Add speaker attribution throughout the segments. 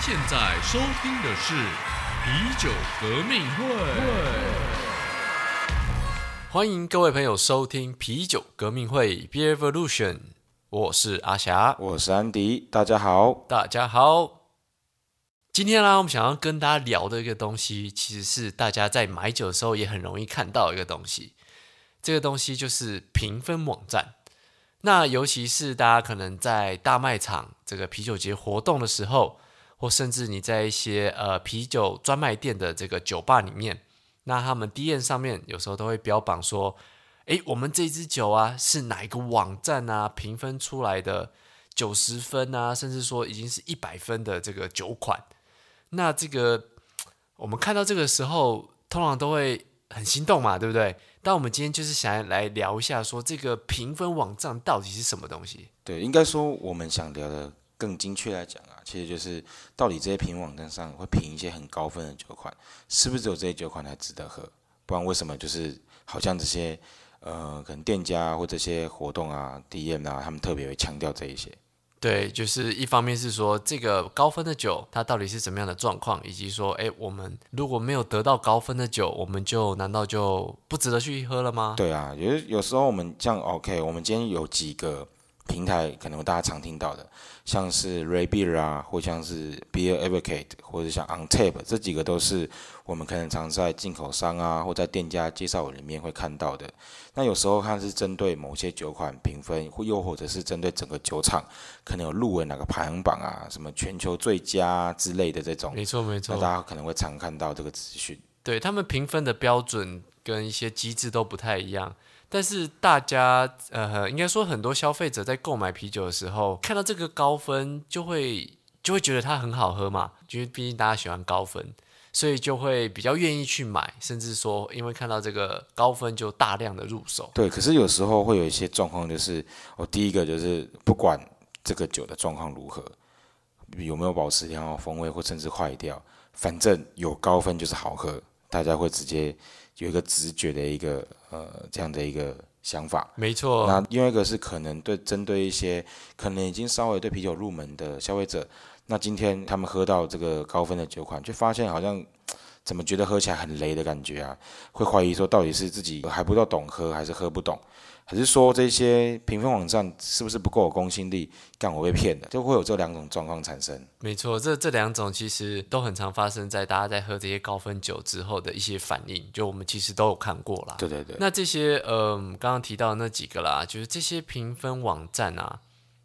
Speaker 1: 您现在收听的是啤酒革命会。
Speaker 2: 欢迎各位朋友收听啤酒革命会 Beer Evolution，我是阿霞，
Speaker 3: 我是安迪，大家好。
Speaker 2: 大家好。今天呢，我们想要跟大家聊的一个东西，其实是大家在买酒的时候也很容易看到一个东西。这个东西就是评分网站。那尤其是大家可能在大卖场这个啤酒节活动的时候，或甚至你在一些呃啤酒专卖店的这个酒吧里面，那他们 D N 上面有时候都会标榜说，诶，我们这支酒啊是哪一个网站啊评分出来的九十分啊，甚至说已经是一百分的这个酒款。那这个我们看到这个时候，通常都会很心动嘛，对不对？但我们今天就是想来聊一下，说这个评分网站到底是什么东西？
Speaker 3: 对，应该说我们想聊的更精确来讲，其实就是到底这些评网站上会评一些很高分的酒款，是不是只有这些酒款才值得喝？不然为什么就是好像这些呃可能店家或这些活动啊、DM 啊，他们特别会强调这一些？
Speaker 2: 对，就是一方面是说这个高分的酒它到底是怎么样的状况，以及说，哎，我们如果没有得到高分的酒，我们就难道就不值得去喝了吗？
Speaker 3: 对啊，有有时候我们这样 OK，我们今天有几个平台可能大家常听到的，像是 Ray Beer 啊，或像是 Beer Advocate，或者像 On Tap，这几个都是我们可能常在进口商啊或在店家介绍里面会看到的。那有时候看是针对某些酒款评分，或又或者是针对整个酒厂，可能有入围哪个排行榜啊，什么全球最佳之类的这种。
Speaker 2: 没错没错，
Speaker 3: 那大家可能会常看到这个资讯。
Speaker 2: 对他们评分的标准跟一些机制都不太一样，但是大家呃，应该说很多消费者在购买啤酒的时候，看到这个高分就会就会觉得它很好喝嘛，因为毕竟大家喜欢高分。所以就会比较愿意去买，甚至说因为看到这个高分就大量的入手。
Speaker 3: 对，可是有时候会有一些状况，就是我第一个就是不管这个酒的状况如何，有没有保持良好风味或甚至坏掉，反正有高分就是好喝，大家会直接有一个直觉的一个呃这样的一个想法。
Speaker 2: 没错。
Speaker 3: 那另外一个是可能对针对一些可能已经稍微对啤酒入门的消费者。那今天他们喝到这个高分的酒款，就发现好像怎么觉得喝起来很雷的感觉啊？会怀疑说到底是自己还不够懂喝，还是喝不懂，还是说这些评分网站是不是不够有公信力？干我被骗了，就会有这两种状况产生。
Speaker 2: 没错，这这两种其实都很常发生在大家在喝这些高分酒之后的一些反应，就我们其实都有看过啦。
Speaker 3: 对对对。
Speaker 2: 那这些呃，刚刚提到那几个啦，就是这些评分网站啊。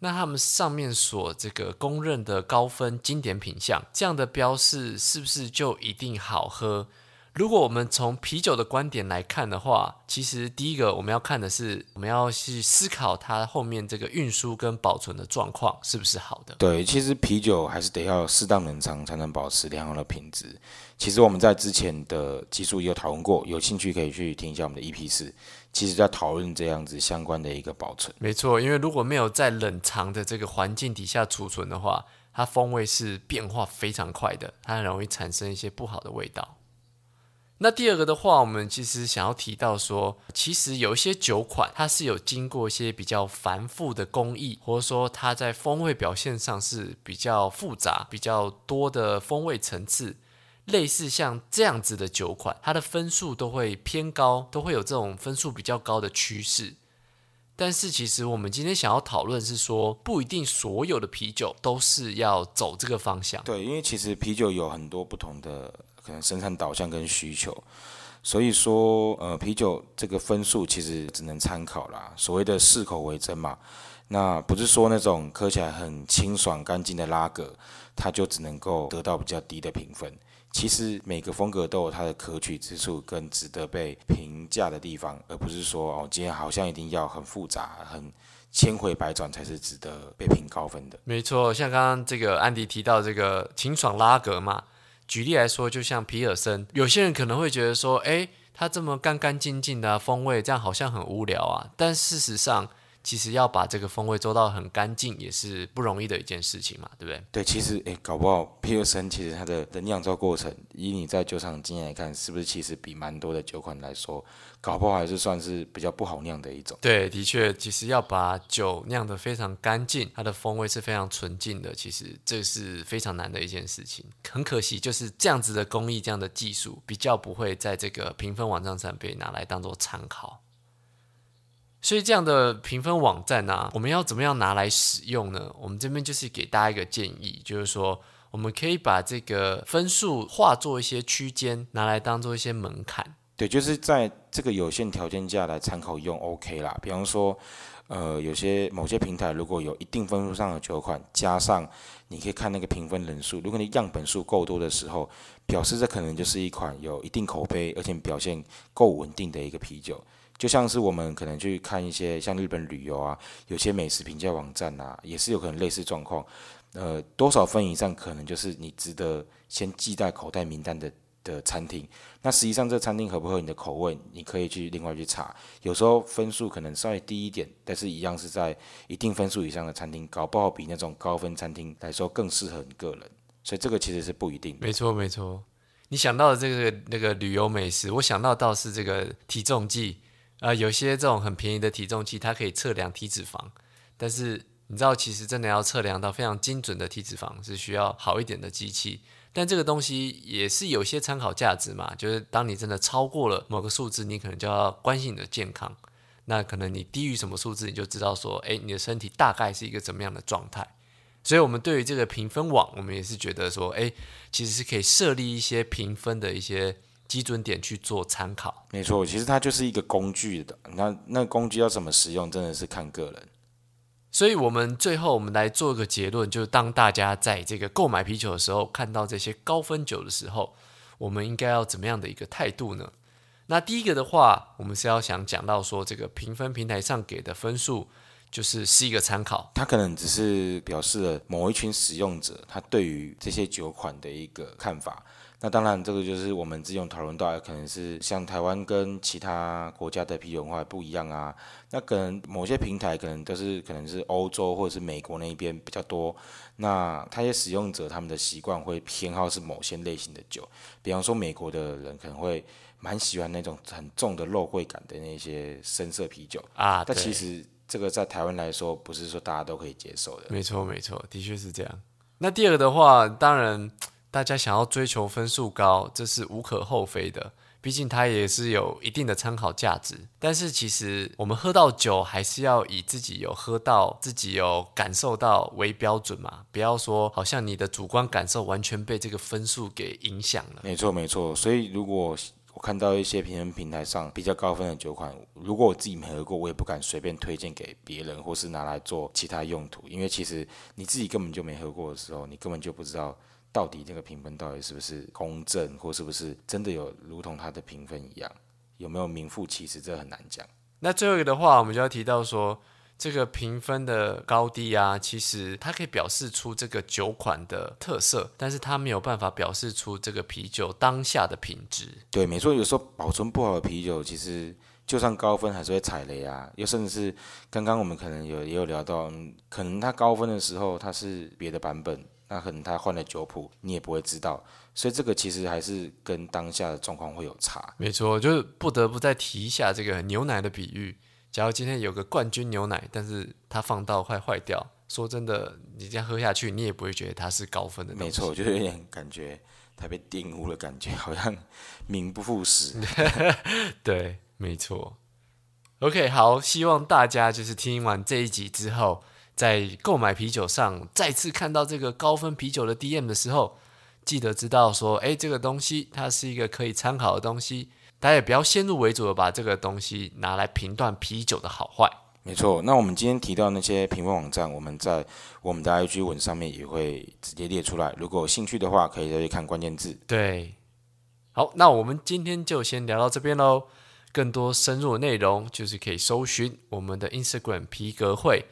Speaker 2: 那他们上面所这个公认的高分经典品相，这样的标示是不是就一定好喝？如果我们从啤酒的观点来看的话，其实第一个我们要看的是，我们要去思考它后面这个运输跟保存的状况是不是好的。
Speaker 3: 对，其实啤酒还是得要适当冷藏才能保持良好的品质。其实我们在之前的技术也有讨论过，有兴趣可以去听一下我们的 EP 四。其实在讨论这样子相关的一个保存，
Speaker 2: 没错，因为如果没有在冷藏的这个环境底下储存的话，它风味是变化非常快的，它很容易产生一些不好的味道。那第二个的话，我们其实想要提到说，其实有一些酒款，它是有经过一些比较繁复的工艺，或者说它在风味表现上是比较复杂、比较多的风味层次。类似像这样子的酒款，它的分数都会偏高，都会有这种分数比较高的趋势。但是其实我们今天想要讨论是说，不一定所有的啤酒都是要走这个方向。
Speaker 3: 对，因为其实啤酒有很多不同的可能生产导向跟需求，所以说呃，啤酒这个分数其实只能参考啦。所谓的适口为真嘛，那不是说那种喝起来很清爽干净的拉格，它就只能够得到比较低的评分。其实每个风格都有它的可取之处跟值得被评价的地方，而不是说哦，今天好像一定要很复杂、很千回百转才是值得被评高分的。
Speaker 2: 没错，像刚刚这个安迪提到这个清爽拉格嘛，举例来说，就像皮尔森，有些人可能会觉得说，哎，他这么干干净净的风味，这样好像很无聊啊。但事实上，其实要把这个风味做到很干净，也是不容易的一件事情嘛，对不对？
Speaker 3: 对，其实诶，搞不好皮尔森其实它的的酿造过程，以你在酒厂经验来看，是不是其实比蛮多的酒款来说，搞不好还是算是比较不好酿的一种。
Speaker 2: 对，的确，其实要把酒酿得非常干净，它的风味是非常纯净的，其实这是非常难的一件事情。很可惜，就是这样子的工艺、这样的技术，比较不会在这个评分网站上被拿来当做参考。所以这样的评分网站呢、我们要怎么样拿来使用呢？我们这边就是给大家一个建议，就是说我们可以把这个分数化作一些区间，拿来当做一些门槛。
Speaker 3: 对，就是在这个有限条件下来参考用 OK 啦。比方说，呃，有些某些平台如果有一定分数上的酒款，加上你可以看那个评分人数，如果你样本数够多的时候，表示这可能就是一款有一定口碑，而且表现够稳定的一个啤酒。就像是我们可能去看一些像日本旅游啊，有些美食评价网站啊，也是有可能类似状况。呃，多少分以上可能就是你值得先记在口袋名单的的餐厅。那实际上这餐厅合不合你的口味，你可以去另外去查。有时候分数可能稍微低一点，但是一样是在一定分数以上的餐厅，搞不好比那种高分餐厅来说更适合你个人。所以这个其实是不一定。
Speaker 2: 没错，没错。你想到的这个那个旅游美食，我想到倒是这个体重计啊、有些这种很便宜的体重计，它可以测量体脂肪，但是你知道，其实真的要测量到非常精准的体脂肪，是需要好一点的机器。但这个东西也是有些参考价值嘛，就是当你真的超过了某个数字，你可能就要关心你的健康。那可能你低于什么数字，你就知道说，哎，你的身体大概是一个怎么样的状态。所以，我们对于这个评分网，我们也是觉得说，哎，其实是可以设立一些评分的一些基准点去做参考。
Speaker 3: 没错，其实它就是一个工具的。那那工具要怎么使用，真的是看个人。
Speaker 2: 所以，我们最后我们来做一个结论，就是当大家在这个购买啤酒的时候，看到这些高分酒的时候，我们应该要怎么样的一个态度呢？那第一个的话，我们是要想讲到说，这个评分平台上给的分数就是是一个参考。
Speaker 3: 它可能只是表示了某一群使用者他对于这些酒款的一个看法。那当然，这个就是我们之前讨论到，可能是像台湾跟其他国家的啤酒文化不一样啊。那可能某些平台可能都是可能是欧洲或者是美国那一边比较多。那他些使用者他们的习惯会偏好是某些类型的酒，比方说美国的人可能会蛮喜欢那种很重的肉桂感的那些深色啤酒
Speaker 2: 啊
Speaker 3: 但其实这个在台湾来说，不是说大家都可以接受的。
Speaker 2: 没错，没错，的确是这样。那第二个的话，当然大家想要追求分数高，这是无可厚非的，毕竟它也是有一定的参考价值。但是其实我们喝到酒，还是要以自己有喝到、自己有感受到为标准嘛，不要说好像你的主观感受完全被这个分数给影响了。
Speaker 3: 没错，没错。所以如果我看到一些评分平台上比较高分的酒款，如果我自己没喝过，我也不敢随便推荐给别人，或是拿来做其他用途，因为其实你自己根本就没喝过的时候，你根本就不知道到底这个评分到底是不是公正，或是不是真的有如同它的评分一样，有没有名副其实，这很难讲。
Speaker 2: 那最后一个的话，我们就要提到说，这个评分的高低啊，其实它可以表示出这个酒款的特色，但是它没有办法表示出这个啤酒当下的品质。
Speaker 3: 对，没错，有时候保存不好的啤酒，其实就算高分还是会踩雷啊。又甚至是刚刚我们可能有也有聊到，可能它高分的时候它是别的版本，那可能他换了酒谱，你也不会知道。所以这个其实还是跟当下的状况会有差。
Speaker 2: 没错，就是不得不再提一下这个牛奶的比喻。假如今天有个冠军牛奶，但是它放到快坏掉，说真的，你这样喝下去，你也不会觉得它是高分的。
Speaker 3: 没错，就是有点感觉它被玷污的感觉，好像名不副实。
Speaker 2: 对，没错。OK，好，希望大家就是听完这一集之后，在购买啤酒上再次看到这个高分啤酒的 DM 的时候，记得知道说，哎，这个东西它是一个可以参考的东西，大家也不要先入为主的把这个东西拿来评断啤酒的好坏。
Speaker 3: 没错，那我们今天提到那些评分网站，我们在我们的 IG 文上面也会直接列出来。如果有兴趣的话，可以再去看关键字。
Speaker 2: 对，好，那我们今天就先聊到这边喽。更多深入的内容，就是可以搜寻我们的 Instagram 皮革会。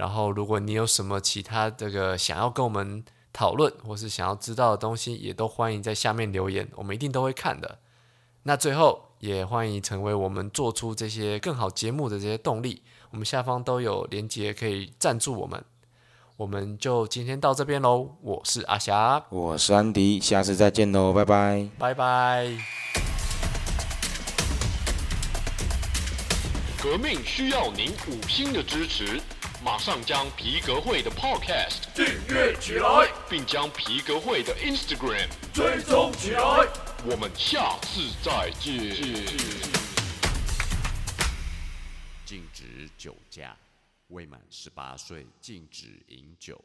Speaker 2: 然后，如果你有什么其他这个想要跟我们讨论，或是想要知道的东西，也都欢迎在下面留言，我们一定都会看的。那最后，也欢迎成为我们做出这些更好节目的这些动力。我们下方都有连接可以赞助我们。我们就今天到这边喽，我是阿霞，
Speaker 3: 我是安迪，下次再见喽，拜拜。
Speaker 2: 拜拜。
Speaker 1: 革命需要您五星的支持，马上将皮革会的 Podcast
Speaker 4: 订阅起来，
Speaker 1: 并将皮革会的 Instagram
Speaker 4: 追踪起来。
Speaker 1: 我们下次再见。
Speaker 5: 禁止酒驾，未满十八岁禁止饮酒。